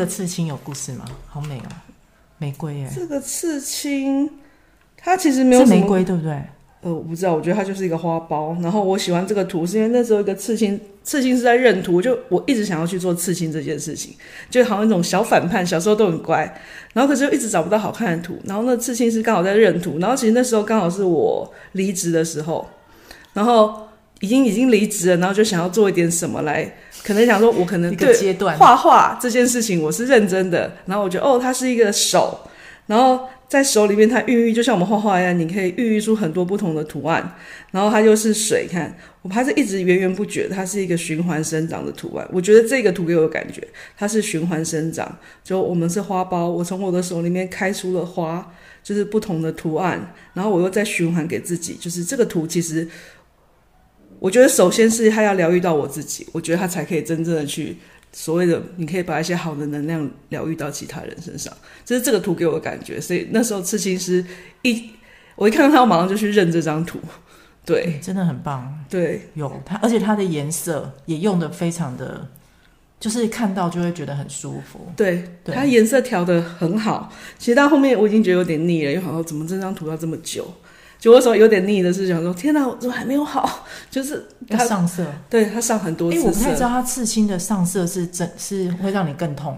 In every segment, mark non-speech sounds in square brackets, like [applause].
这个刺青有故事吗？好美哦，玫瑰耶。这个刺青，它其实没有是玫瑰，对不对？呃，我不知道，我觉得它就是一个花苞。然后我喜欢这个图，是因为那时候一个刺青，刺青是在认图，就我一直想要去做刺青这件事情，就好像一种小反叛，小时候都很乖，然后可是又一直找不到好看的图。然后那刺青是刚好在认图，然后其实那时候刚好是我离职的时候，然后已经已经离职了，然后就想要做一点什么来，可能想说我可能对画画这件事情我是认真的。然后我觉得哦，它是一个手，然后。在手里面，它孕育就像我们画画一样，你可以孕育出很多不同的图案。然后它又是水，看我们还是一直源源不绝，它是一个循环生长的图案。我觉得这个图给我感觉，它是循环生长。就我们是花苞，我从我的手里面开出了花，就是不同的图案。然后我又再循环给自己，就是这个图其实，我觉得首先是他要疗愈到我自己，我觉得他才可以真正的去。所谓的，你可以把一些好的能量疗愈到其他人身上，这是这个图给我的感觉。所以那时候刺青师一，我一看到他，我马上就去认这张图。对，欸、真的很棒。对，有它，而且它的颜色也用的非常的，就是看到就会觉得很舒服。对，对它颜色调的很好。其实到后面我已经觉得有点腻了，因为好像怎么这张图要这么久。就我说有点腻的是想说，天哪，我怎么还没有好？[laughs] 就是它上色，对它上很多次色。哎、欸，我不太知道它刺青的上色是真，是会让你更痛。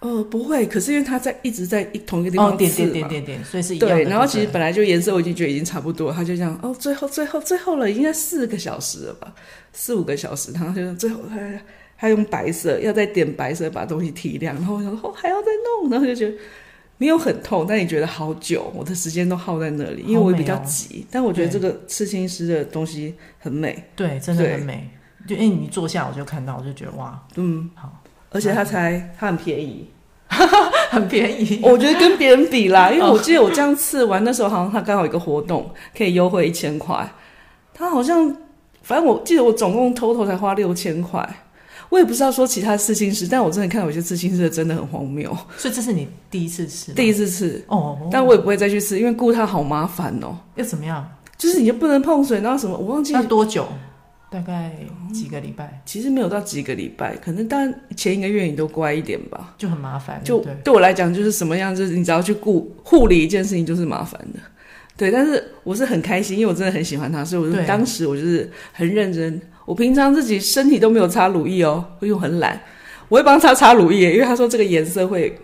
呃，不会，可是因为它在一直在一同一个地方刺嘛，哦，点点点点点，所以是一样的。对，然后其实本来就颜色我已经觉得已经差不多，他就这样哦，最后最后最后了，应该四个小时了吧，四五个小时，然后就最后他他用白色要再点白色把东西提亮，然后我想说哦还要再弄，然后就觉得。没有很痛，但你觉得好久，我的时间都耗在那里，因为我比较急。哦、但我觉得这个刺青师的东西很美，对，真的很美。就因为你坐下，我就看到，我就觉得哇，嗯，好，而且它才它很便宜，[laughs] 很便宜。我觉得跟别人比啦，[laughs] 因为我记得我这样刺完，那时候好像它刚好有一个活动，可以优惠一千块。它好像，反正我记得我总共 total 才花六千块。我也不知道说其他刺青师，但我真的看到有些刺青师真的很荒谬。[laughs] 所以这是你第一次吃？第一次吃哦，但我也不会再去吃，因为顾它好麻烦哦。要怎么样？就是你就不能碰水，然后什么我忘记。那多久？大概几个礼拜？嗯，其实没有到几个礼拜，可能但前一个月你都乖一点吧。就很麻烦。就对我来讲，就是什么样，就是你只要去顾护理一件事情，就是麻烦的。对，但是我是很开心，因为我真的很喜欢它，所以我就当时我就是很认真。我平常自己身体都没有擦乳液哦，因为我很懒，我会帮他擦乳液，因为他说这个颜色会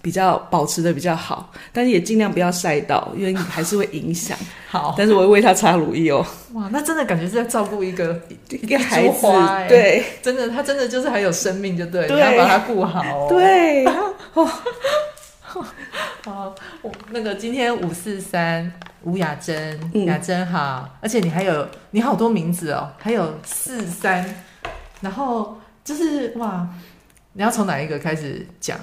比较保持的比较好，但是也尽量不要晒到，因为还是会影响。[laughs] 好，但是我会为他擦乳液哦。哇，那真的感觉是在照顾一个一个孩子，对，真的，他真的就是很有生命，就对，对，你要把他顾好哦。对。[laughs] 好，我那个今天五四三吴雅珍，雅珍好，而且你还有你好多名字哦，还有四三，然后就是哇，你要从哪一个开始讲？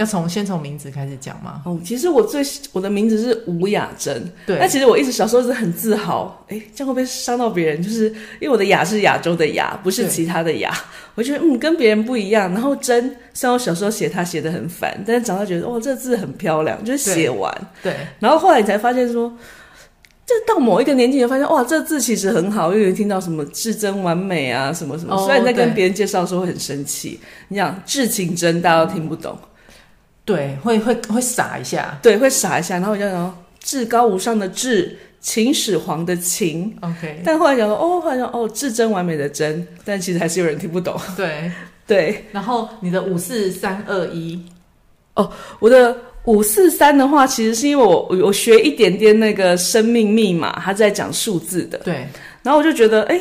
要从先从名字开始讲吗？哦，其实我最我的名字是吴雅珍，对。那其实我一直小时候是很自豪，哎，这样会不会伤到别人？就是因为我的雅是亚洲的雅，不是其他的雅。我觉得嗯，跟别人不一样。然后真，虽然我小时候写它写的很烦，但是长大觉得哇，这字很漂亮，就是写完。对。然后后来你才发现说，就到某一个年纪，你发现哇，这字其实很好。因为有听到什么至真完美啊，什么什么。虽然你在跟别人介绍的时候会很生气，你讲至情真，大家都听不懂。对，会会会傻一下，对，会傻一下，然后我就说至高无上的至，秦始皇的秦，OK，但后来讲说，哦，好像哦，至真完美的真，但其实还是有人听不懂。对。[laughs] 对，然后你的五四三二一，哦，我的五四三的话，其实是因为我我学一点点那个生命密码，它在讲数字的，对，然后我就觉得，哎，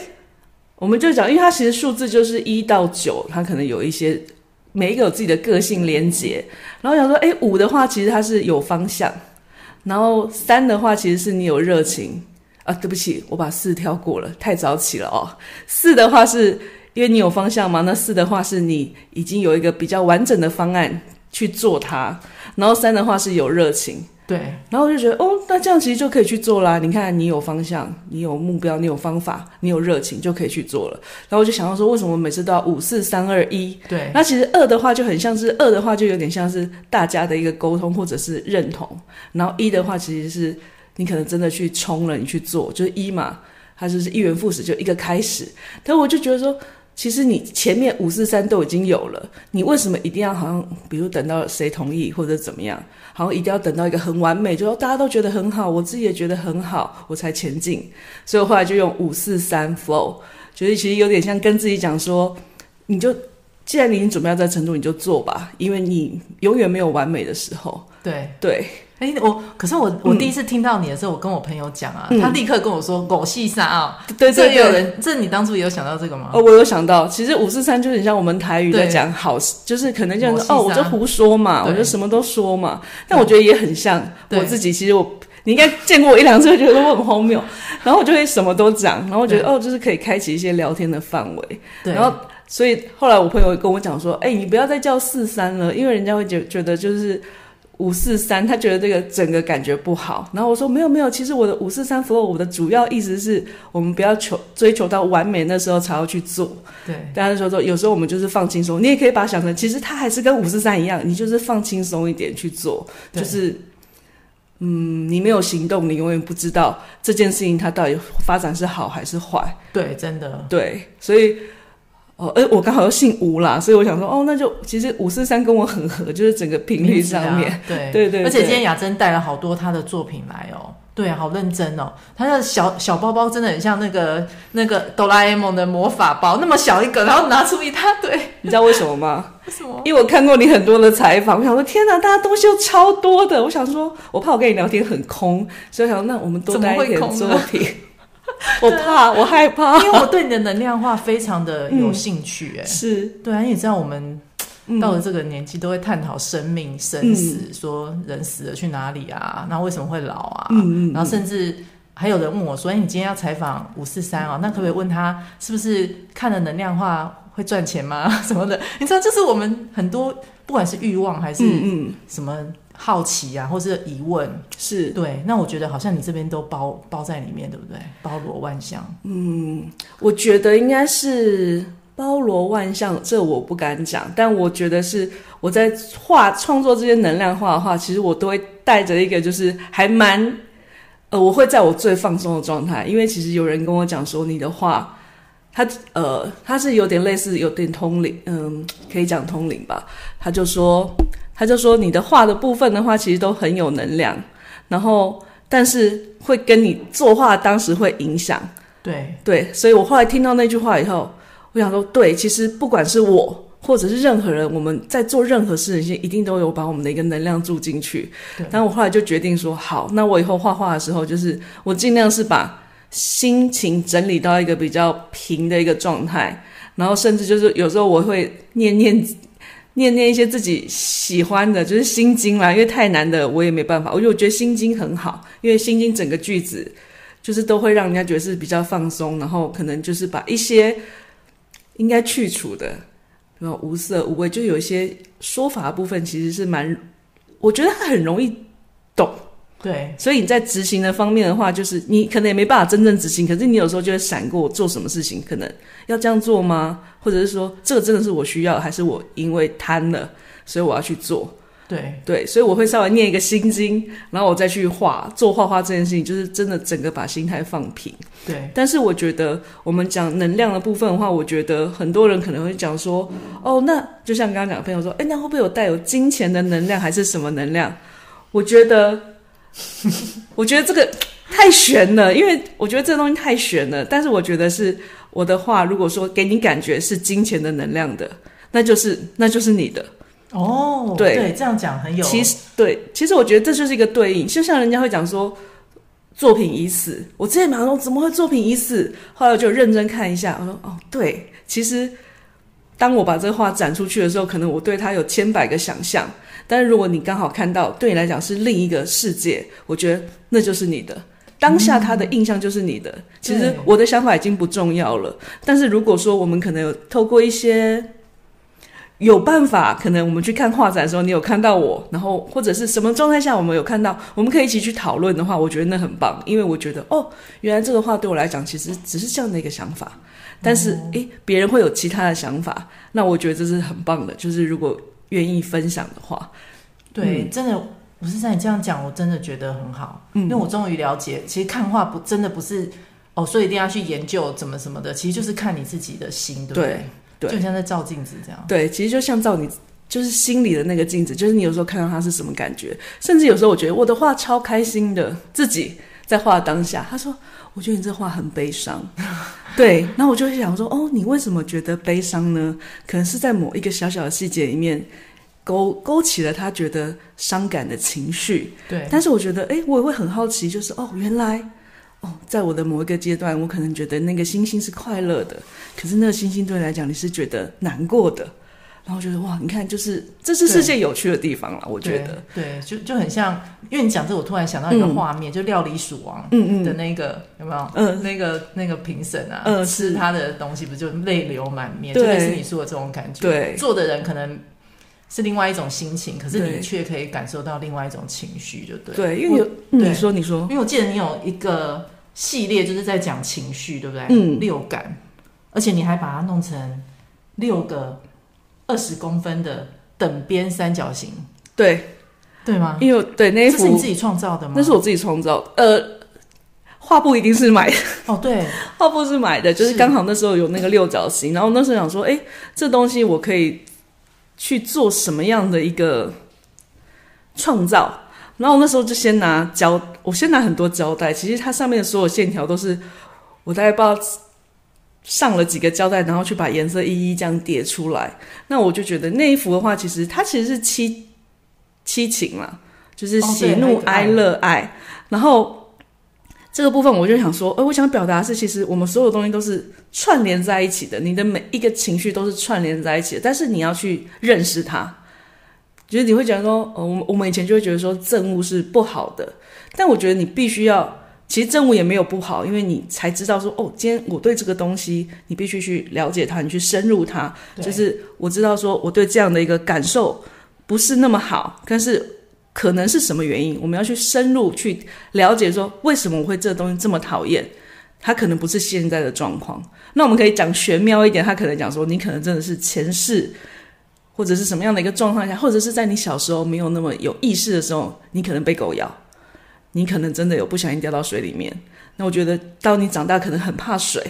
我们就讲，因为它其实数字就是一到九，它可能有一些。每一个有自己的个性连接，然后想说，哎，五的话其实它是有方向，然后三的话其实是你有热情啊。对不起，我把四跳过了，太早起了哦。四的话是因为你有方向嘛，那四的话是你已经有一个比较完整的方案去做它，然后三的话是有热情。对，然后我就觉得，哦，那这样其实就可以去做啦。你看，你有方向，你有目标，你有方法，你有热情，就可以去做了。然后我就想到说，为什么每次都要五四三二一？对，那其实二的话就很像是二的话，就有点像是大家的一个沟通或者是认同。然后一的话，其实是你可能真的去冲了，你去做，就是一嘛，它就是一元复始，就一个开始。但我就觉得说。其实你前面五四三都已经有了，你为什么一定要好像，比如等到谁同意或者怎么样，好像一定要等到一个很完美，就说大家都觉得很好，我自己也觉得很好，我才前进。所以我后来就用五四三 flow，觉得其实有点像跟自己讲说，你就既然你已经准备要在成都，你就做吧，因为你永远没有完美的时候。对对。哎，我可是我我第一次听到你的时候，嗯、我跟我朋友讲啊，嗯、他立刻跟我说“狗戏沙”啊，对对对，这有人，这你当初也有想到这个吗？哦，我有想到，其实五四三就很像我们台语在讲好，就是可能这样说哦，我就胡说嘛，我就什么都说嘛。但我觉得也很像我自己，其实我你应该见过我一两次，觉得我很荒谬，然后我就会什么都讲，然后我觉得哦，就是可以开启一些聊天的范围，对，然后所以后来我朋友跟我讲说，哎，你不要再叫四三了，因为人家会觉觉得就是。五四三，他觉得这个整个感觉不好。然后我说没有没有，其实我的五四三 flow，我的主要意思是我们不要求追求到完美，那时候才要去做。对，大家说说，有时候我们就是放轻松。你也可以把它想成，其实它还是跟五四三一样，你就是放轻松一点去做。对就是，嗯，你没有行动，你永远不知道这件事情它到底发展是好还是坏。对，真的。对，所以。哦，哎，我刚好又姓吴啦，所以我想说，哦，那就其实五四三跟我很合，就是整个频率上面，啊、对对，对对。而且今天雅珍带了好多她的作品来哦，对啊，好认真哦。她的小小包包真的很像那个那个哆啦 A 梦的魔法包，那么小一个，然后拿出一大堆。[laughs] 你知道为什么吗？[laughs] 为什么？因为我看过你很多的采访，我想说，天哪，大家东西又超多的。我想说，我怕我跟你聊天很空，所以我想说，那我们多带一点作品。[laughs] 我怕，我害怕，因为我对你的能量化非常的有兴趣、欸。哎、嗯，是对啊，你知道，我们到了这个年纪都会探讨生命、生死，嗯、说人死了去哪里啊？那为什么会老啊？然后甚至还有人问我说：“哎，你今天要采访五四三啊？那可不可以问他是不是看了能量化会赚钱吗？[laughs] 什么的？你知道，这是我们很多不管是欲望还是什么。”好奇啊，或是疑问，是对。那我觉得好像你这边都包包在里面，对不对？包罗万象。嗯，我觉得应该是包罗万象，这我不敢讲。但我觉得是我在画创作这些能量画的话，其实我都会带着一个，就是还蛮呃，我会在我最放松的状态。因为其实有人跟我讲说，你的画，他呃，他是有点类似，有点通灵，嗯，可以讲通灵吧。他就说。他就说：“你的画的部分的话，其实都很有能量，然后但是会跟你作画当时会影响。对对，所以我后来听到那句话以后，我想说，对，其实不管是我或者是任何人，我们在做任何事情，一定都有把我们的一个能量注进去。对，但我后来就决定说，好，那我以后画画的时候，就是我尽量是把心情整理到一个比较平的一个状态，然后甚至就是有时候我会念念。”念念一些自己喜欢的，就是心经啦，因为太难的我也没办法。我就觉得心经很好，因为心经整个句子就是都会让人家觉得是比较放松，然后可能就是把一些应该去除的，然后无色无味，就有一些说法部分其实是蛮，我觉得它很容易懂。对，所以你在执行的方面的话，就是你可能也没办法真正执行，可是你有时候就会闪过做什么事情，可能要这样做吗？或者是说，这个真的是我需要，还是我因为贪了，所以我要去做？对对，所以我会稍微念一个心经，然后我再去画做画画这件事情，就是真的整个把心态放平。对，但是我觉得我们讲能量的部分的话，我觉得很多人可能会讲说，哦，那就像刚刚讲的朋友说，哎，那会不会有带有金钱的能量，还是什么能量？我觉得。[laughs] 我觉得这个太悬了，因为我觉得这个东西太悬了。但是我觉得是我的话，如果说给你感觉是金钱的能量的，那就是那就是你的哦。对对，这样讲很有。其实对，其实我觉得这就是一个对应，就像人家会讲说作品已死。我之前马上说怎么会作品已死？后来我就认真看一下，我说哦，对，其实当我把这个画展出去的时候，可能我对他有千百个想象。但是如果你刚好看到，对你来讲是另一个世界，我觉得那就是你的当下，他的印象就是你的。嗯、其实我的想法已经不重要了。但是如果说我们可能有透过一些有办法，可能我们去看画展的时候，你有看到我，然后或者是什么状态下我们有看到，我们可以一起去讨论的话，我觉得那很棒。因为我觉得哦，原来这个画对我来讲其实只是这样的一个想法。但是诶，别人会有其他的想法，那我觉得这是很棒的。就是如果。愿意分享的话，对，嗯、真的不是像你这样讲，我真的觉得很好，嗯、因为我终于了解，其实看画不真的不是哦，所以一定要去研究怎么什么的，其实就是看你自己的心，对不对？就像在照镜子这样。对，其实就像照你就是心里的那个镜子，就是你有时候看到它是什么感觉，甚至有时候我觉得我的画超开心的，自己在画当下，他说：“我觉得你这话很悲伤。[laughs] ”对，然后我就会想说：“哦，你为什么觉得悲伤呢？可能是在某一个小小的细节里面。”勾勾起了他觉得伤感的情绪，对。但是我觉得，哎，我也会很好奇，就是哦，原来，哦，在我的某一个阶段，我可能觉得那个星星是快乐的，可是那个星星对你来讲，你是觉得难过的。然后觉得，哇，你看，就是这是世界有趣的地方了。我觉得，对，就就很像，因为你讲这，我突然想到一个画面，嗯、就料理鼠王，嗯嗯的那个、嗯、有没有？嗯，那个那个评审啊，嗯，吃他的东西，不就泪流满面？对，就类似你说的这种感觉。对，做的人可能。是另外一种心情，可是你却可以感受到另外一种情绪，就对。对，因为有你说你说，因为我记得你有一个系列就是在讲情绪，对不对？嗯，六感，而且你还把它弄成六个二十公分的等边三角形，对，对吗？因为对那一幅是你自己创造的吗？那是我自己创造的，呃，画布一定是买的哦，对，[laughs] 画布是买的，就是刚好那时候有那个六角形，然后那时候想说，哎，这东西我可以。去做什么样的一个创造？然后我那时候就先拿胶，我先拿很多胶带。其实它上面的所有线条都是我大概不知道上了几个胶带，然后去把颜色一一这样叠出来。那我就觉得那一幅的话，其实它其实是七七情嘛，就是喜怒哀乐爱。然后。这个部分我就想说，呃，我想表达的是，其实我们所有东西都是串联在一起的，你的每一个情绪都是串联在一起的，但是你要去认识它。就是你会觉得说，呃，我们我们以前就会觉得说憎恶是不好的，但我觉得你必须要，其实政务也没有不好，因为你才知道说，哦，今天我对这个东西，你必须去了解它，你去深入它，就是我知道说我对这样的一个感受不是那么好，但是。可能是什么原因？我们要去深入去了解，说为什么我会这个东西这么讨厌？它可能不是现在的状况。那我们可以讲玄妙一点，他可能讲说，你可能真的是前世，或者是什么样的一个状况下，或者是在你小时候没有那么有意识的时候，你可能被狗咬，你可能真的有不小心掉到水里面。那我觉得，到你长大可能很怕水。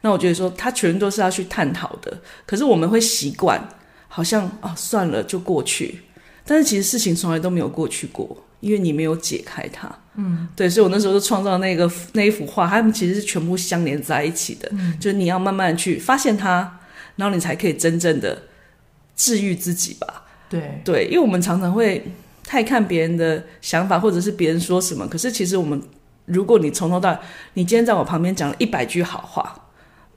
那我觉得说，它全都是要去探讨的。可是我们会习惯，好像啊，算了，就过去。但是其实事情从来都没有过去过，因为你没有解开它。嗯，对，所以我那时候就创造那个那一幅画，它们其实是全部相连在一起的。嗯，就是你要慢慢去发现它，然后你才可以真正的治愈自己吧。对对，因为我们常常会太看别人的想法，或者是别人说什么。可是其实我们，如果你从头到，你今天在我旁边讲了一百句好话，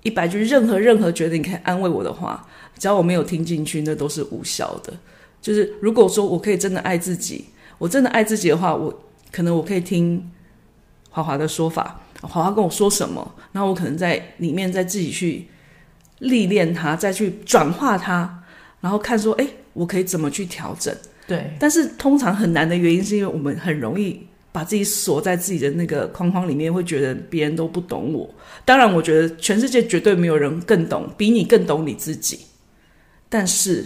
一百句任何任何觉得你可以安慰我的话，只要我没有听进去，那都是无效的。就是如果说我可以真的爱自己，我真的爱自己的话，我可能我可以听华华的说法，华华跟我说什么，然后我可能在里面再自己去历练它，再去转化它，然后看说，哎，我可以怎么去调整？对。但是通常很难的原因是因为我们很容易把自己锁在自己的那个框框里面，会觉得别人都不懂我。当然，我觉得全世界绝对没有人更懂，比你更懂你自己，但是。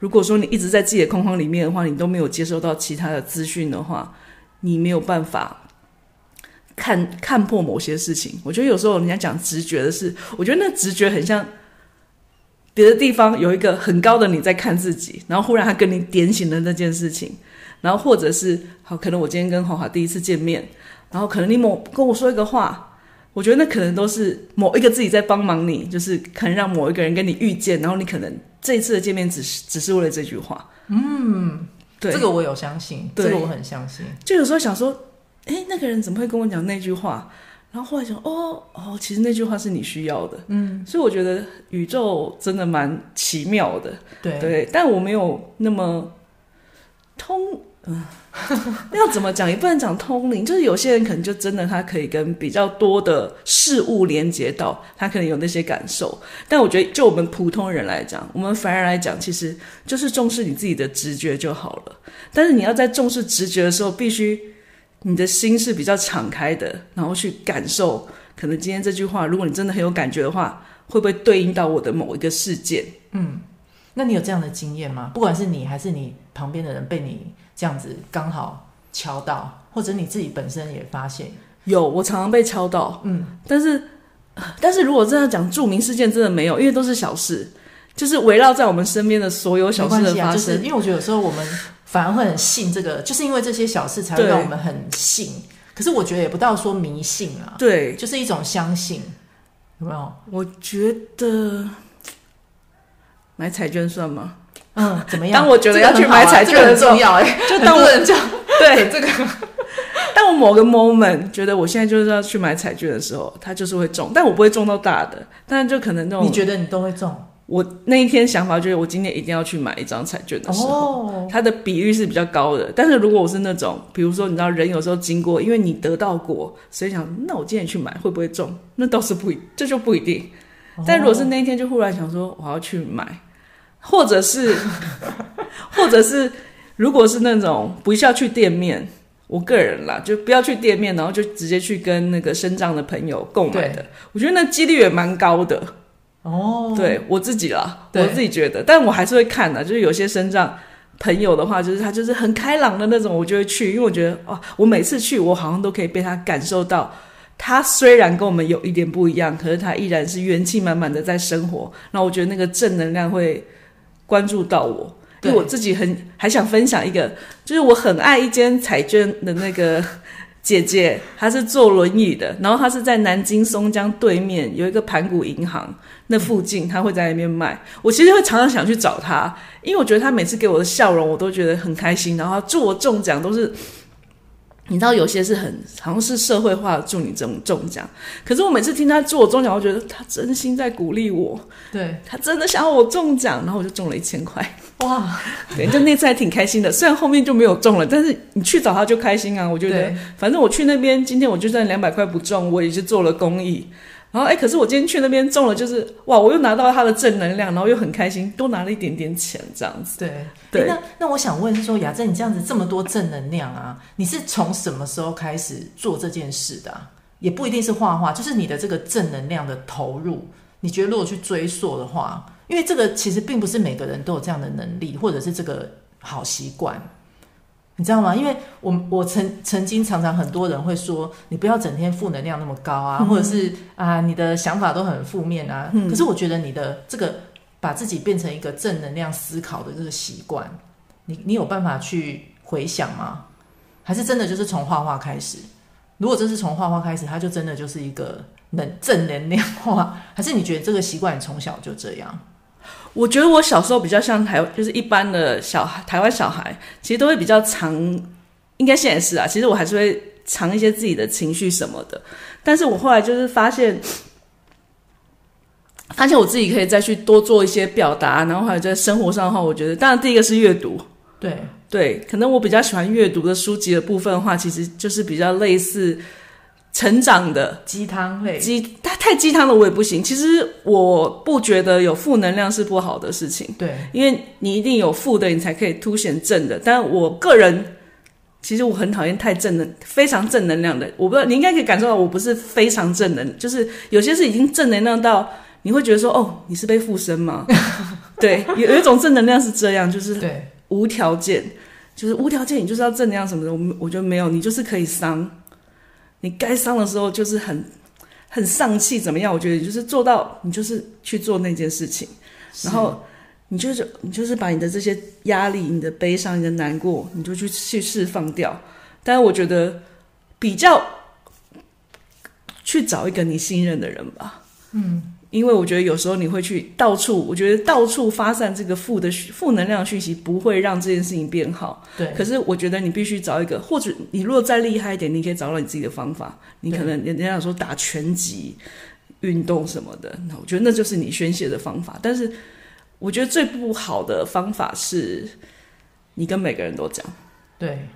如果说你一直在自己的框框里面的话，你都没有接收到其他的资讯的话，你没有办法看看破某些事情。我觉得有时候人家讲直觉的事，我觉得那直觉很像别的地方有一个很高的你在看自己，然后忽然他跟你点醒了那件事情，然后或者是好，可能我今天跟华华第一次见面，然后可能你某跟我说一个话。我觉得那可能都是某一个自己在帮忙你，就是可能让某一个人跟你遇见，然后你可能这一次的见面只是只是为了这句话。嗯，对，这个我有相信，这个我很相信。就有时候想说，哎，那个人怎么会跟我讲那句话？然后后来想，哦哦，其实那句话是你需要的。嗯，所以我觉得宇宙真的蛮奇妙的。对对，但我没有那么通。嗯，[laughs] 要怎么讲也不能讲通灵，就是有些人可能就真的他可以跟比较多的事物连接到，他可能有那些感受。但我觉得就我们普通人来讲，我们凡人来讲，其实就是重视你自己的直觉就好了。但是你要在重视直觉的时候，必须你的心是比较敞开的，然后去感受。可能今天这句话，如果你真的很有感觉的话，会不会对应到我的某一个事件？嗯，那你有这样的经验吗？不管是你还是你旁边的人被你。这样子刚好敲到，或者你自己本身也发现有，我常常被敲到，嗯，但是但是如果真的讲著名事件，真的没有，因为都是小事，就是围绕在我们身边的所有小事的发生。就是因为我觉得有时候我们反而会很信这个，就是因为这些小事才会让我们很信。可是我觉得也不到说迷信啊，对，就是一种相信，有没有？我觉得买彩券算吗？嗯，怎么样？当我觉得要去买彩券的时候，很重要哎，就当我这样对这个。当我某个 moment 觉得我现在就是要去买彩券的时候，它就是会中，但我不会中到大的，但就可能那种你觉得你都会中。我那一天想法就是，我今天一定要去买一张彩券的时候，oh. 它的比率是比较高的。但是如果我是那种，比如说你知道人有时候经过，因为你得到过，所以想那我今天去买会不会中？那倒是不一，这就不一定。Oh. 但如果是那一天就忽然想说我要去买，或者是，或者是如果是那种不需要去店面。我个人啦，就不要去店面，然后就直接去跟那个身障的朋友购买的。我觉得那几率也蛮高的。哦，对我自己啦，我自己觉得，但我还是会看的。就是有些身障朋友的话，就是他就是很开朗的那种，我就会去，因为我觉得哦，我每次去，我好像都可以被他感受到。他虽然跟我们有一点不一样，可是他依然是元气满满的在生活。那我觉得那个正能量会关注到我。因为我自己很还想分享一个，就是我很爱一间彩娟的那个姐姐，她是坐轮椅的，然后她是在南京松江对面有一个盘古银行那附近，她会在那边卖。我其实会常常想去找她，因为我觉得她每次给我的笑容，我都觉得很开心。然后祝我中奖都是。你知道有些是很好像是社会化的祝你中中奖，可是我每次听他祝我中奖，我觉得他真心在鼓励我，对，他真的想要我中奖，然后我就中了一千块，哇，[laughs] 对，就那次还挺开心的，虽然后面就没有中了，但是你去找他就开心啊，我觉得反正我去那边，今天我就算两百块不中，我也是做了公益。然后哎，可是我今天去那边中了，就是哇，我又拿到了他的正能量，然后又很开心，多拿了一点点钱，这样子。对对。那那我想问说，雅正，你这样子这么多正能量啊，你是从什么时候开始做这件事的啊？也不一定是画画，就是你的这个正能量的投入，你觉得如果去追溯的话，因为这个其实并不是每个人都有这样的能力，或者是这个好习惯。你知道吗？因为我我曾曾经常常很多人会说，你不要整天负能量那么高啊，嗯、或者是啊，你的想法都很负面啊。嗯、可是我觉得你的这个把自己变成一个正能量思考的这个习惯，你你有办法去回想吗？还是真的就是从画画开始？如果这是从画画开始，它就真的就是一个能正能量化？还是你觉得这个习惯从小就这样？我觉得我小时候比较像台，就是一般的小孩，台湾小孩其实都会比较藏，应该现在是啊。其实我还是会藏一些自己的情绪什么的。但是我后来就是发现，发现我自己可以再去多做一些表达，然后还有在生活上的话，我觉得当然第一个是阅读，对对，可能我比较喜欢阅读的书籍的部分的话，其实就是比较类似。成长的鸡汤类，鸡它太鸡汤了，我也不行。其实我不觉得有负能量是不好的事情，对，因为你一定有负的，你才可以凸显正的。但我个人其实我很讨厌太正能，非常正能量的。我不知道你应该可以感受到，我不是非常正能，就是有些是已经正能量到你会觉得说，哦，你是被附身吗？[laughs] 对，有有一种正能量是这样，就是对无条件，就是无条件，你就是要正能量什么的。我我觉得没有，你就是可以伤。你该伤的时候就是很很丧气，怎么样？我觉得你就是做到，你就是去做那件事情，然后你就是你就是把你的这些压力、你的悲伤、你的难过，你就去去释放掉。但是我觉得比较去找一个你信任的人吧，嗯。因为我觉得有时候你会去到处，我觉得到处发散这个负的负能量讯息，不会让这件事情变好。对。可是我觉得你必须找一个，或者你如果再厉害一点，你可以找到你自己的方法。你可能人家说打拳击、运动什么的，那我觉得那就是你宣泄的方法。但是我觉得最不好的方法是，你跟每个人都讲。对。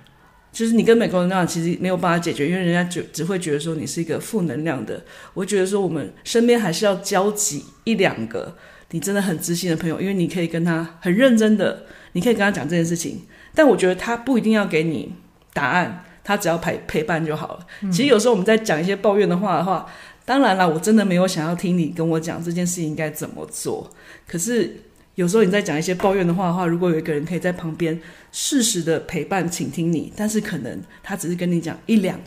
就是你跟美国人那样，其实没有办法解决，因为人家就只会觉得说你是一个负能量的。我觉得说我们身边还是要交集一两个你真的很知心的朋友，因为你可以跟他很认真的，你可以跟他讲这件事情。但我觉得他不一定要给你答案，他只要陪陪伴就好了。嗯。其实有时候我们在讲一些抱怨的话的话，当然了，我真的没有想要听你跟我讲这件事情应该怎么做，可是。有时候你在讲一些抱怨的话的话，如果有一个人可以在旁边适时的陪伴、倾听你，但是可能他只是跟你讲一两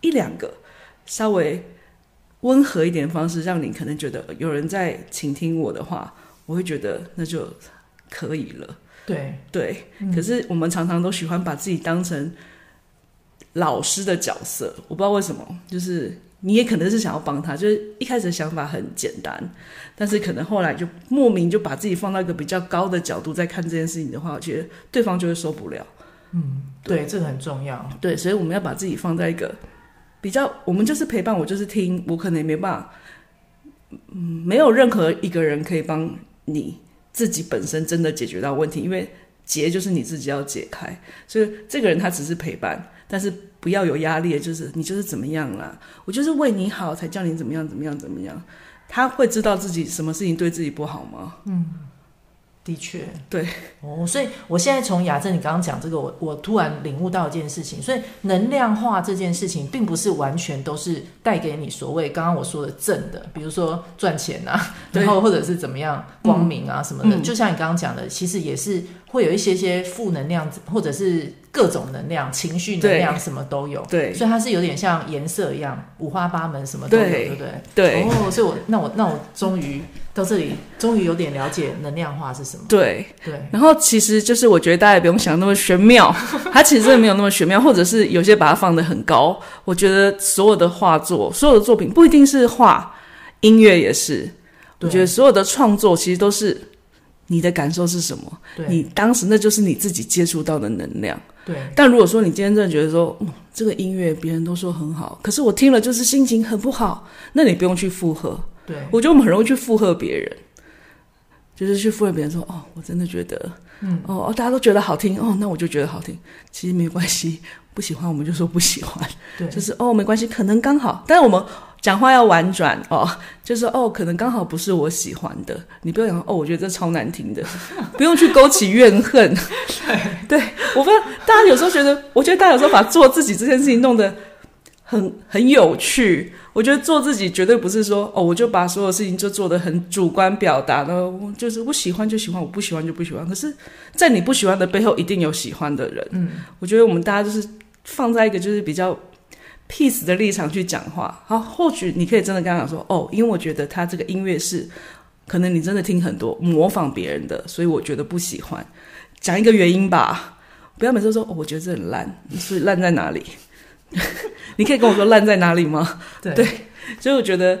一两个，稍微温和一点的方式，让你可能觉得有人在倾听我的话，我会觉得那就可以了。对对，可是我们常常都喜欢把自己当成老师的角色，我不知道为什么，就是你也可能是想要帮他，就是一开始的想法很简单，但是可能后来就莫名就把自己放到一个比较高的角度在看这件事情的话，我觉得对方就会受不了。嗯，对，对，这个很重要。对，所以我们要把自己放在一个比较，我们就是陪伴，我就是听，我可能也没办法，嗯，没有任何一个人可以帮你自己本身真的解决到问题，因为结就是你自己要解开，所以这个人他只是陪伴。但是不要有压力，就是你就是怎么样啦，我就是为你好才叫你怎么样怎么样怎么样，他会知道自己什么事情对自己不好吗？嗯，的确，对。哦，所以我现在从雅正你刚刚讲这个，我我突然领悟到一件事情，所以能量化这件事情，并不是完全都是带给你所谓刚刚我说的正的，比如说赚钱啊，然后或者是怎么样光明啊什么的，嗯，就像你刚刚讲的，其实也是会有一些些负能量，或者是。各种能量、情绪能量什么都有，对，所以它是有点像颜色一样，五花八门，什么都有，对，对不对？对。哦，所以我那我那我终于到这里，终于有点了解能量化是什么。对对。然后其实就是我觉得大家也不用想那么玄妙，[laughs] 它其实真的没有那么玄妙，或者是有些把它放得很高。我觉得所有的画作、所有的作品不一定是画，音乐也是。我觉得所有的创作其实都是你的感受是什么？对，你当时那就是你自己接触到的能量。对，但如果说你今天真的觉得说，嗯，这个音乐别人都说很好，可是我听了就是心情很不好，那你不用去附和。对，我觉得我们很容易去附和别人，就是去附和别人说，哦，我真的觉得，嗯，哦，大家都觉得好听，哦，那我就觉得好听，其实没关系，不喜欢我们就说不喜欢，对，就是哦，没关系，可能刚好，但是我们。讲话要婉转哦，就是哦，可能刚好不是我喜欢的，你不要讲哦，我觉得这超难听的，[laughs] 不用去勾起怨恨。对，我不知道大家有时候觉得，我觉得大家有时候把做自己这件事情弄得很很有趣。我觉得做自己绝对不是说哦，我就把所有事情就做得很主观表达，然后就是我喜欢就喜欢，我不喜欢就不喜欢。可是，在你不喜欢的背后，一定有喜欢的人。嗯，我觉得我们大家就是放在一个就是比较。Peace 的立场去讲话，好，或许你可以真的跟他讲说，哦，因为我觉得他这个音乐是，可能你真的听很多模仿别人的，所以我觉得不喜欢，讲一个原因吧，不要每次都说，哦，我觉得这很烂，所以烂在哪里？[laughs] 你可以跟我说烂在哪里吗？对，对，所以我觉得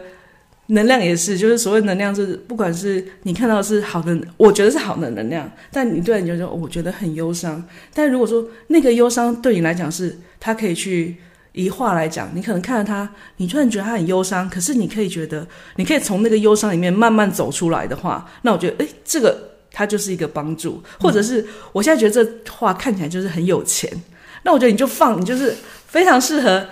能量也是，就是所谓能量，是不管是你看到是好的，我觉得是好的能量，但你对你就说，哦，我觉得很忧伤，但如果说那个忧伤对你来讲是，他可以去。以话来讲，你可能看着他，你突然觉得他很忧伤，可是你可以觉得，你可以从那个忧伤里面慢慢走出来的话，那我觉得，诶，这个他就是一个帮助，或者是我现在觉得这话看起来就是很有钱，那我觉得你就放，你就是非常适合。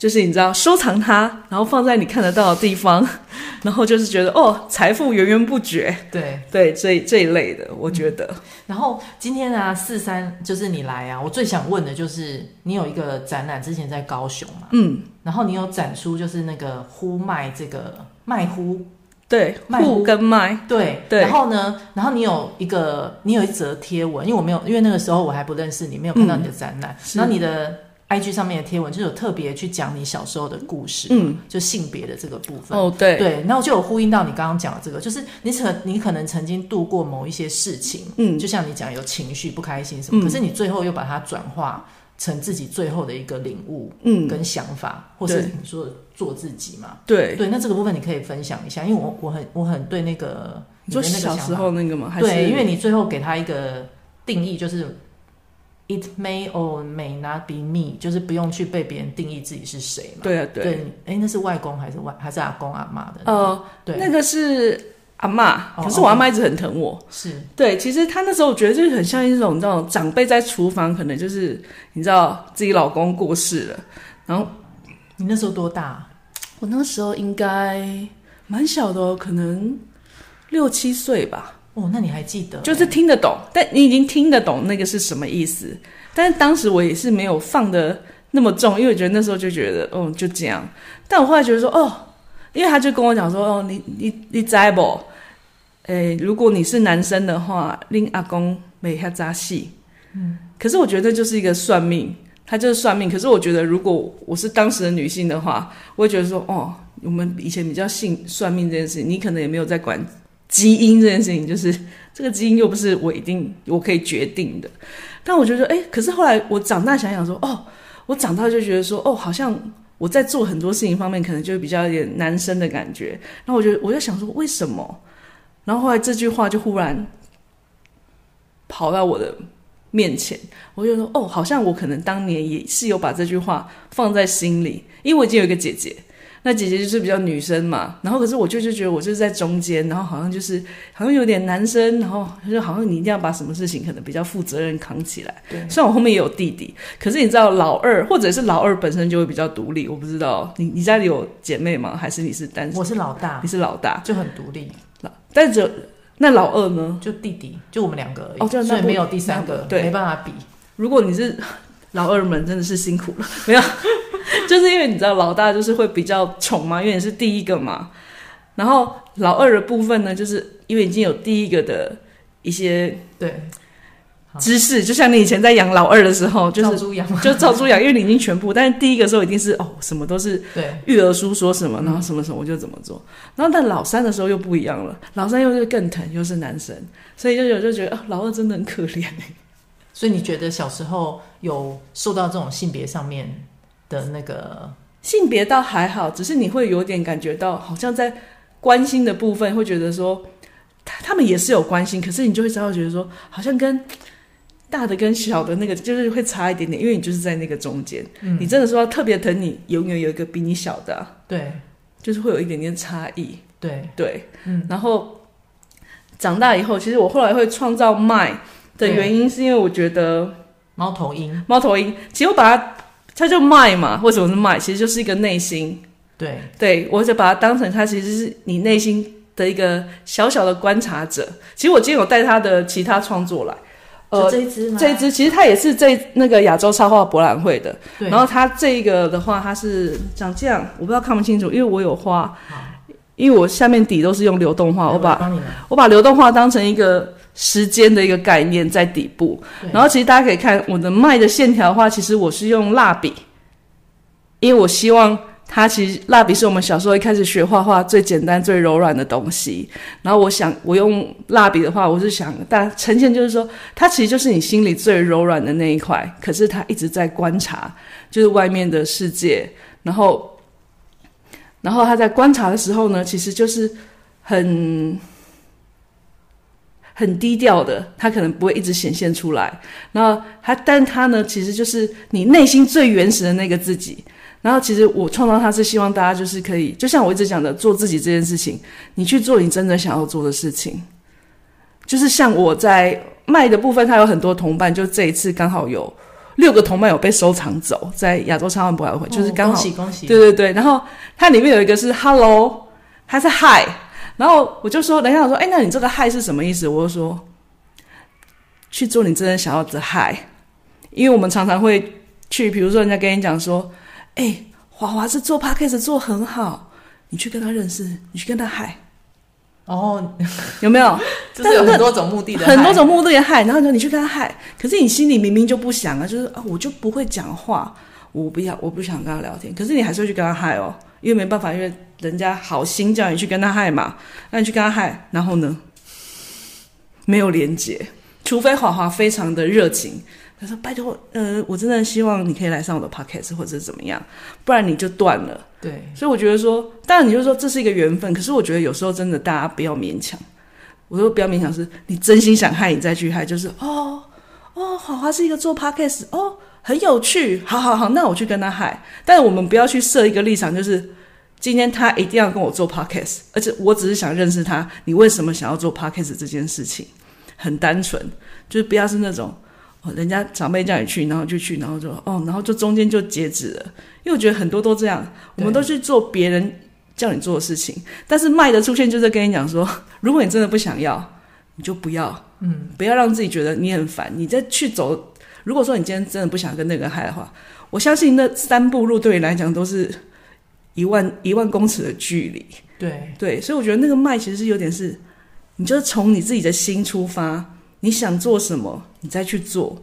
就是你知道收藏它，然后放在你看得到的地方，[laughs] 然后就是觉得哦，财富源源不绝。对对，这这一类的，我觉得。嗯、然后今天啊，四三就是你来啊，我最想问的就是，你有一个展览，之前在高雄嘛？嗯。然后你有展出就是那个呼麦这个麦呼，对，呼跟麦，对对。然后呢，然后你有一个，你有一则贴文，因为我没有，因为那个时候我还不认识你，没有看到你的展览，嗯、然后你的。IG 上面的贴文就有特别去讲你小时候的故事，嗯，就性别的这个部分，哦，对，对，然后就有呼应到你刚刚讲的这个，就是你可你可能曾经度过某一些事情，嗯，就像你讲有情绪不开心什么，嗯，可是你最后又把它转化成自己最后的一个领悟，嗯，跟想法，或是你说做自己嘛，对，对，那这个部分你可以分享一下，因为我我很我很对那个你的那个小时候那个嘛，对，因为你最后给他一个定义就是。It may or may not be me，就是不用去被别人定义自己是谁嘛。对啊，对。对，哎，那是外公还是外还是阿公阿妈的？哦，对，那个是阿妈，可是我阿妈一直很疼我。是对，其实他那时候我觉得就是很像一种那种长辈在厨房，可能就是你知道自己老公过世了，然后你那时候多大？我那时候应该蛮小的哦，可能六七岁吧。哦，那你还记得？就是听得懂，但你已经听得懂那个是什么意思。但是当时我也是没有放的那么重，因为我觉得那时候就觉得，嗯，就这样。但我后来觉得说，哦，因为他就跟我讲说，哦，你你你知不？诶，如果你是男生的话，令阿公没下扎戏。嗯。可是我觉得就是一个算命，他就是算命。可是我觉得，如果我是当时的女性的话，我会觉得说，哦，我们以前比较信算命这件事情，你可能也没有在管基因这件事情，就是这个基因又不是我一定我可以决定的。但我觉得，哎，可是后来我长大想想说，哦，我长大就觉得说，哦，好像我在做很多事情方面，可能就比较有点男生的感觉。然后我就我就想说，为什么？然后后来这句话就忽然跑到我的面前，我就说：“哦，好像我可能当年也是有把这句话放在心里，因为我已经有一个姐姐，那姐姐就是比较女生嘛。然后可是我就就觉得我就是在中间，然后好像就是好像有点男生，然后就好像你一定要把什么事情可能比较负责任扛起来。对，虽然我后面也有弟弟，可是你知道老二或者是老二本身就会比较独立。我不知道你你家里有姐妹吗？还是你是单身？我是老大，你是老大就很独立。老但是只那老二呢？就弟弟，就我们两个而已。哦，这样所以没有第三个，对，没办法比。如果你是老二们，真的是辛苦了。[laughs] 没有，就是因为你知道老大就是会比较宠嘛，因为你是第一个嘛。然后老二的部分呢，就是因为已经有第一个的一些对。知识就像你以前在养老二的时候，就是猪养，就照猪养，因为你已经全部。但是第一个时候一定是哦，什么都是对育儿书说什么，然后什么什么我就怎么做。然后但老三的时候又不一样了，老三又是更疼，又是男生，所以就有就觉得啊、哦，老二真的很可怜。所以你觉得小时候有受到这种性别上面的那个性别倒还好，只是你会有点感觉到，好像在关心的部分会觉得说他他们也是有关心，可是你就会稍微觉得说好像跟。大的跟小的那个就是会差一点点，因为你就是在那个中间。嗯，你真的说要特别疼你，永远有一个比你小的啊。对，就是会有一点点差异。对对，嗯。然后长大以后，其实我后来会创造麦的原因，是因为我觉得猫头鹰，猫头鹰，其实我把它，它叫麦嘛，为什么是卖？其实就是一个内心。对对，我就把它当成它其实是你内心的一个小小的观察者。其实我今天有带他的其他创作来。呃，这一只吗？这一只其实它也是这那个亚洲插画博览会的。对。然后它这个的话，它是长这样，我不知道看不清楚，因为我有画，因为我下面底都是用流动画，我把，我把流动画当成一个时间的一个概念在底部。然后其实大家可以看我的麦的线条的话，其实我是用蜡笔，因为我希望。它其实蜡笔是我们小时候一开始学画画最简单、最柔软的东西。然后我想，我用蜡笔的话，我是想大家呈现，就是说，它其实就是你心里最柔软的那一块。可是它一直在观察，就是外面的世界。然后，然后他在观察的时候呢，其实就是很很低调的，他可能不会一直显现出来。然后他，但他呢，其实就是你内心最原始的那个自己。然后其实我创造它是希望大家就是可以，就像我一直讲的，做自己这件事情，你去做你真的想要做的事情。就是像我在卖的部分，它有很多同伴，就这一次刚好有六个同伴有被收藏走，在亚洲插画博览会，就是刚好，恭喜恭喜，对对对。然后它里面有一个是 Hello，它是 Hi，然后我就说，等一下我说，哎，那你这个 Hi 是什么意思？我就说，去做你真的想要的 Hi，因为我们常常会去，比如说人家跟你讲说。哎，华华是做 podcast 做很好，你去跟他认识，你去跟他嗨，哦，有没有？[laughs] 就是有很多种目的的，很多种目的的害，然后呢，你去跟他害，可是你心里明明就不想啊，就是啊，我就不会讲话，我不要，我不想跟他聊天，可是你还是会去跟他嗨哦，因为没办法，因为人家好心叫你去跟他嗨嘛，那你去跟他嗨，然后呢，没有连接，除非华华非常的热情。他说：“拜托，呃，我真的希望你可以来上我的 podcast，或者是怎么样，不然你就断了。”对，所以我觉得说，当然你就说这是一个缘分，可是我觉得有时候真的大家不要勉强。我说不要勉强，是你真心想害你再去害，就是哦哦，华华是一个做 podcast，哦，很有趣，好好好，那我去跟他嗨。但是我们不要去设一个立场，就是今天他一定要跟我做 podcast，而且我只是想认识他，你为什么想要做 podcast 这件事情？很单纯，就是不要是那种。人家长辈叫你去，然后就去，然后就哦，然后就中间就截止了。因为我觉得很多都这样，我们都去做别人叫你做的事情。但是麦的出现就是跟你讲说，[laughs] 如果你真的不想要，你就不要，嗯，不要让自己觉得你很烦。你再去走，如果说你今天真的不想跟那个人嗨的话，我相信那三步路对你来讲都是一万一万公尺的距离。对对，所以我觉得那个麦其实是有点是，你就是从你自己的心出发。你想做什么，你再去做，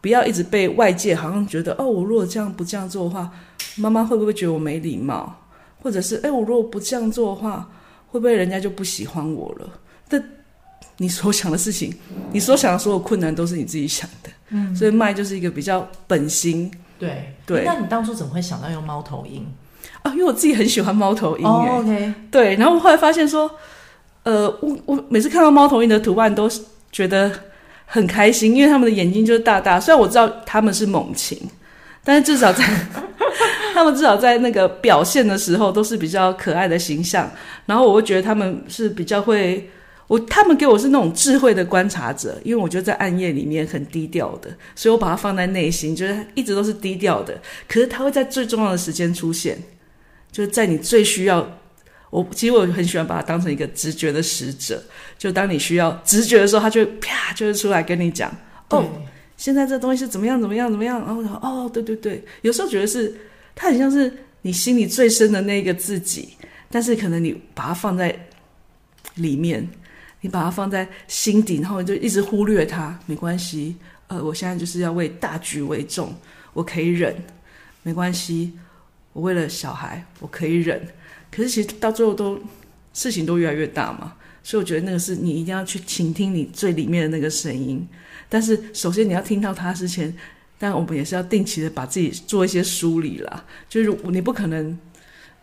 不要一直被外界好像觉得哦，我如果这样不这样做的话，妈妈会不会觉得我没礼貌？或者是哎，我如果不这样做的话，会不会人家就不喜欢我了？但你所想的事情，你所想的所有困难都是你自己想的。嗯，所以麦就是一个比较本心。对对。那你当初怎么会想到用猫头鹰？啊，因为我自己很喜欢猫头鹰。哦，OK。对，然后我后来发现说，呃，我我每次看到猫头鹰的图案都觉得很开心，因为他们的眼睛就是大大。虽然我知道他们是猛禽，但是至少在 [laughs] 他们至少在那个表现的时候都是比较可爱的形象。然后我会觉得他们是比较会，我他们给我是那种智慧的观察者，因为我觉得在暗夜里面很低调的，所以我把它放在内心，就是一直都是低调的。可是它会在最重要的时间出现。就在你最需要，我其实我很喜欢把它当成一个直觉的使者。就当你需要直觉的时候，他就啪，就是出来跟你讲，哦，现在这东西是怎么样怎么样怎么样。然后哦，对对对，有时候觉得是，它很像是你心里最深的那个自己，但是可能你把它放在里面，你把它放在心底，然后你就一直忽略它，没关系。呃，我现在就是要为大局为重，我可以忍，没关系。我为了小孩，我可以忍，可是其实到最后都事情都越来越大嘛，所以我觉得那个是你一定要去倾听你最里面的那个声音。但是首先你要听到它之前，但我们也是要定期的把自己做一些梳理啦。就是你不可能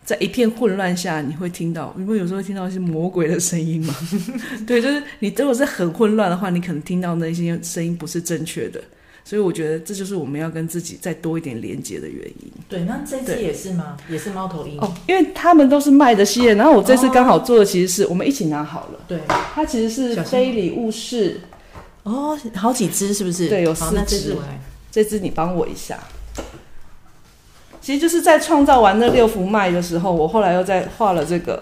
在一片混乱下，你会听到，因为有时候会听到一些魔鬼的声音嘛。[laughs] 对，就是你如果是很混乱的话，你可能听到那些声音不是正确的。所以我觉得这就是我们要跟自己再多一点连接的原因。对，那这次也是吗？也是猫头鹰哦，因为他们都是卖的系列。然后我这次刚好做的其实是、哦、我们一起拿好了。对，它其实是非礼勿视。哦，好几只是不是？对，有四只。这只你帮我一下。其实就是在创造完那六幅卖的时候，我后来又在画了这个。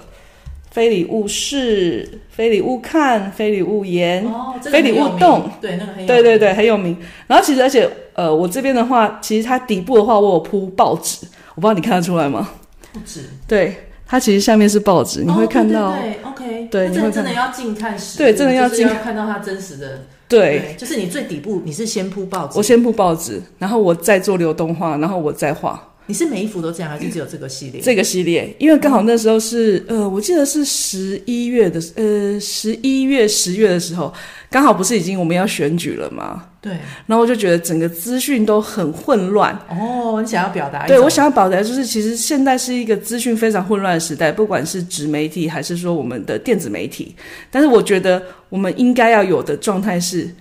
非礼勿视，非礼勿看，非礼勿言，哦这个、非礼勿动。对，那个很有对对对，很有名。然后其实，而且呃，我这边的话，其实它底部的话，我有铺报纸，我不知道你看得出来吗？报纸。对，它其实下面是报纸，你会看到。哦、对，对，对，OK。对，你会真的要近看实。对，真的要近要看到它真实的。对，对，就是你最底部，你是先铺报纸，我先铺报纸，然后我再做流动画，然后我再画。你是每一幅都这样，还是只有这个系列？这个系列，因为刚好那时候是、嗯、呃，我记得是十一月的，呃，十一月、十月的时候，刚好不是已经我们要选举了吗？对。然后我就觉得整个资讯都很混乱。哦，你想要表达？对，我想要表达就是，其实现在是一个资讯非常混乱的时代，不管是纸媒体还是说我们的电子媒体。但是我觉得我们应该要有的状态是，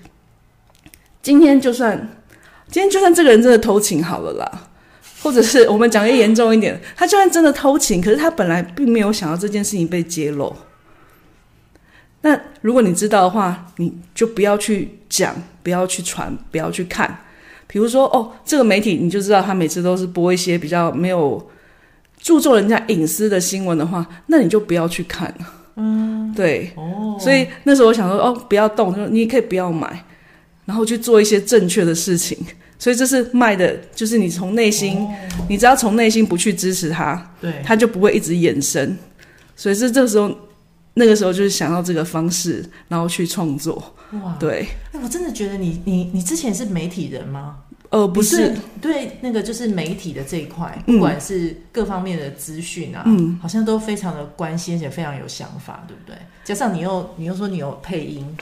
今天就算今天就算这个人真的偷情好了啦。或者是我们讲的严重一点，他就算真的偷情，可是他本来并没有想要这件事情被揭露。那如果你知道的话，你就不要去讲，不要去传，不要去看。比如说，哦，这个媒体你就知道他每次都是播一些比较没有注重人家隐私的新闻的话，那你就不要去看。嗯，对。哦。所以那时候我想说，哦，不要动，说你可以不要买，然后去做一些正确的事情。所以这是卖的，就是你从内心，哦、你只要从内心不去支持他，对，他就不会一直衍生。所以是这个时候，那个时候就是想到这个方式，然后去创作。哇，对。哎，我真的觉得你你你之前是媒体人吗？呃，不是，对那个就是媒体的这一块，不管是各方面的资讯啊，嗯，好像都非常的关心，而且非常有想法，对不对？加上你又你又说你有配音，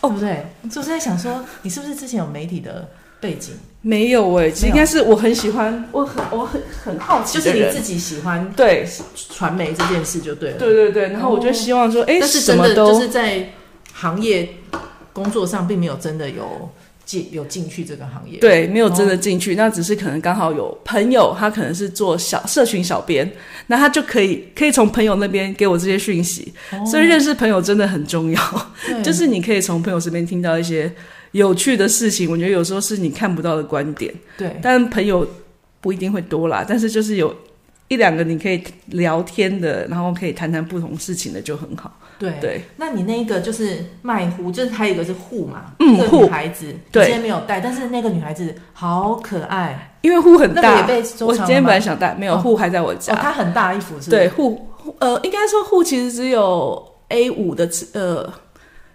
哦，对不对？就是在想说，你是不是之前有媒体的？背景。没有哎、欸，应该是我很喜欢，我很我很很好奇，就是你自己喜欢对。传媒这件事就对了，对对对。然后我就希望说，哎、哦，是真的就是在行业工作上并没有真的有进有进去这个行业，对，没有真的进去，哦、那只是可能刚好有朋友，他可能是做小社群小编，那他就可以可以从朋友那边给我这些讯息，哦、所以认识朋友真的很重要，[laughs] 就是你可以从朋友身边听到一些。有趣的事情，我觉得有时候是你看不到的观点。对，但朋友不一定会多啦，但是就是有一两个你可以聊天的，然后可以谈谈不同事情的就很好。对对，那你那个就是麦呼，就是还有一个是呼嘛，嗯，那个女孩子，对，今天没有带，但是那个女孩子好可爱，因为呼很大，那个也被？我今天本来想带，没有呼还在我家。哦，她很大一幅是不是？对，呼呃，应该说呼其实只有 A 五的呃。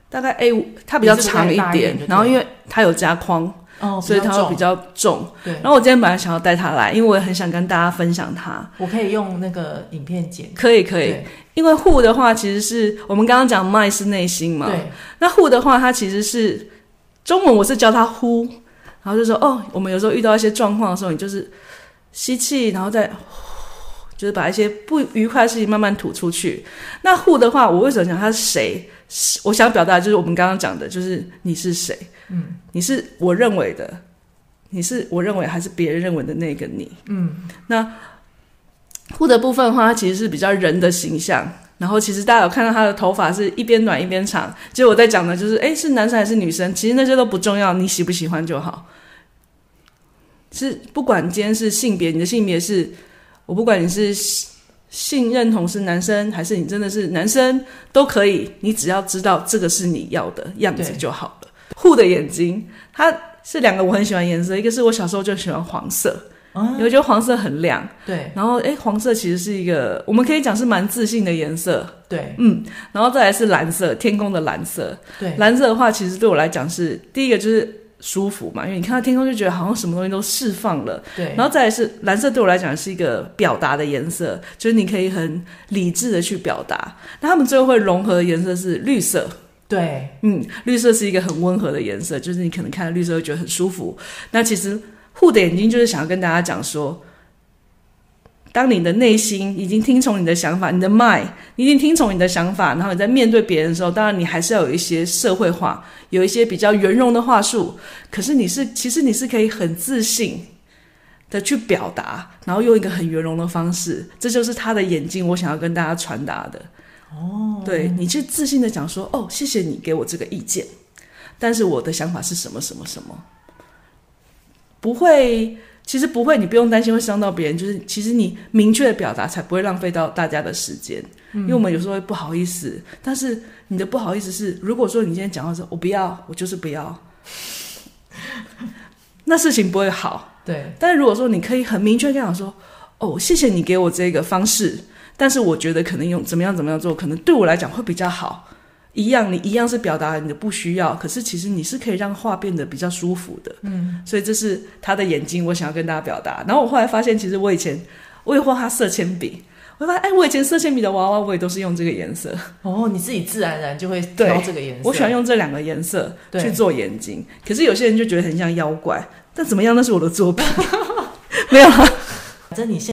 大概 A 五，它比较长一点，然后因为它有加框，哦，所以它会比较重。对。然后我今天本来想要带它来，因为我也很想跟大家分享它。我可以用那个影片剪。可以可以。因为 Who 的话，其实是我们刚刚讲 Mind 是内心嘛。对。那 Who 的话，它其实是中文，我是教它 Who，然后就说哦，我们有时候遇到一些状况的时候，你就是吸气，然后再。就是把一些不愉快的事情慢慢吐出去。那 Who 的话，我为什么讲他是谁？我想表达就是我们刚刚讲的，就是你是谁？嗯，你是我认为的，你是我认为还是别人认为的那个你？嗯，那 Who 的部分的话，它其实是比较人的形象。然后其实大家有看到他的头发是一边短一边长。其实我在讲的就是，诶，是男生还是女生？其实那些都不重要，你喜不喜欢就好。是不管今天是性别，你的性别是。我不管你是性认同是男生还是你真的是男生都可以，你只要知道这个是你要的样子就好了。Who 的眼睛，它是两个我很喜欢颜色，一个是我小时候就喜欢黄色，因为我觉得黄色很亮。对，然后诶，黄色其实是一个我们可以讲是蛮自信的颜色。对，嗯，然后再来是蓝色，天空的蓝色。对，蓝色的话其实对我来讲是第一个就是。舒服嘛，因为你看到天空就觉得好像什么东西都释放了。对，然后再来是蓝色，对我来讲是一个表达的颜色，就是你可以很理智的去表达。那他们最后会融合的颜色是绿色。对，嗯，绿色是一个很温和的颜色，就是你可能看到绿色会觉得很舒服。那其实 Who 的眼睛就是想要跟大家讲说。当你的内心已经听从你的想法，你的 mind 已经听从你的想法，然后你在面对别人的时候，当然你还是要有一些社会化，有一些比较圆融的话术。可是你是，其实你是可以很自信的去表达，然后用一个很圆融的方式。这就是他的眼睛，我想要跟大家传达的。哦，对，你去自信的讲说，哦，谢谢你给我这个意见，但是我的想法是什么什么什么，不会。其实不会，你不用担心会伤到别人。就是其实你明确的表达，才不会浪费到大家的时间。嗯。因为我们有时候会不好意思，但是你的不好意思是，如果说你今天讲话说“我不要”，我就是不要，[laughs] 那事情不会好。对。但是如果说你可以很明确跟他讲说：“哦，谢谢你给我这个方式，但是我觉得可能用怎么样怎么样做，可能对我来讲会比较好。”一样，你一样是表达你的不需要，可是其实你是可以让话变得比较舒服的。嗯，所以这是他的眼睛，我想要跟大家表达。然后我后来发现，其实我以前我也画他色铅笔，我发现哎，我以前色铅笔的娃娃我也都是用这个颜色。哦，你自己自然而然就会挑这个颜色。我喜欢用这两个颜色去做眼睛，[laughs] 可是有些人就觉得很像妖怪。但怎么样，那是我的作品，[laughs] 没有啊。反正你现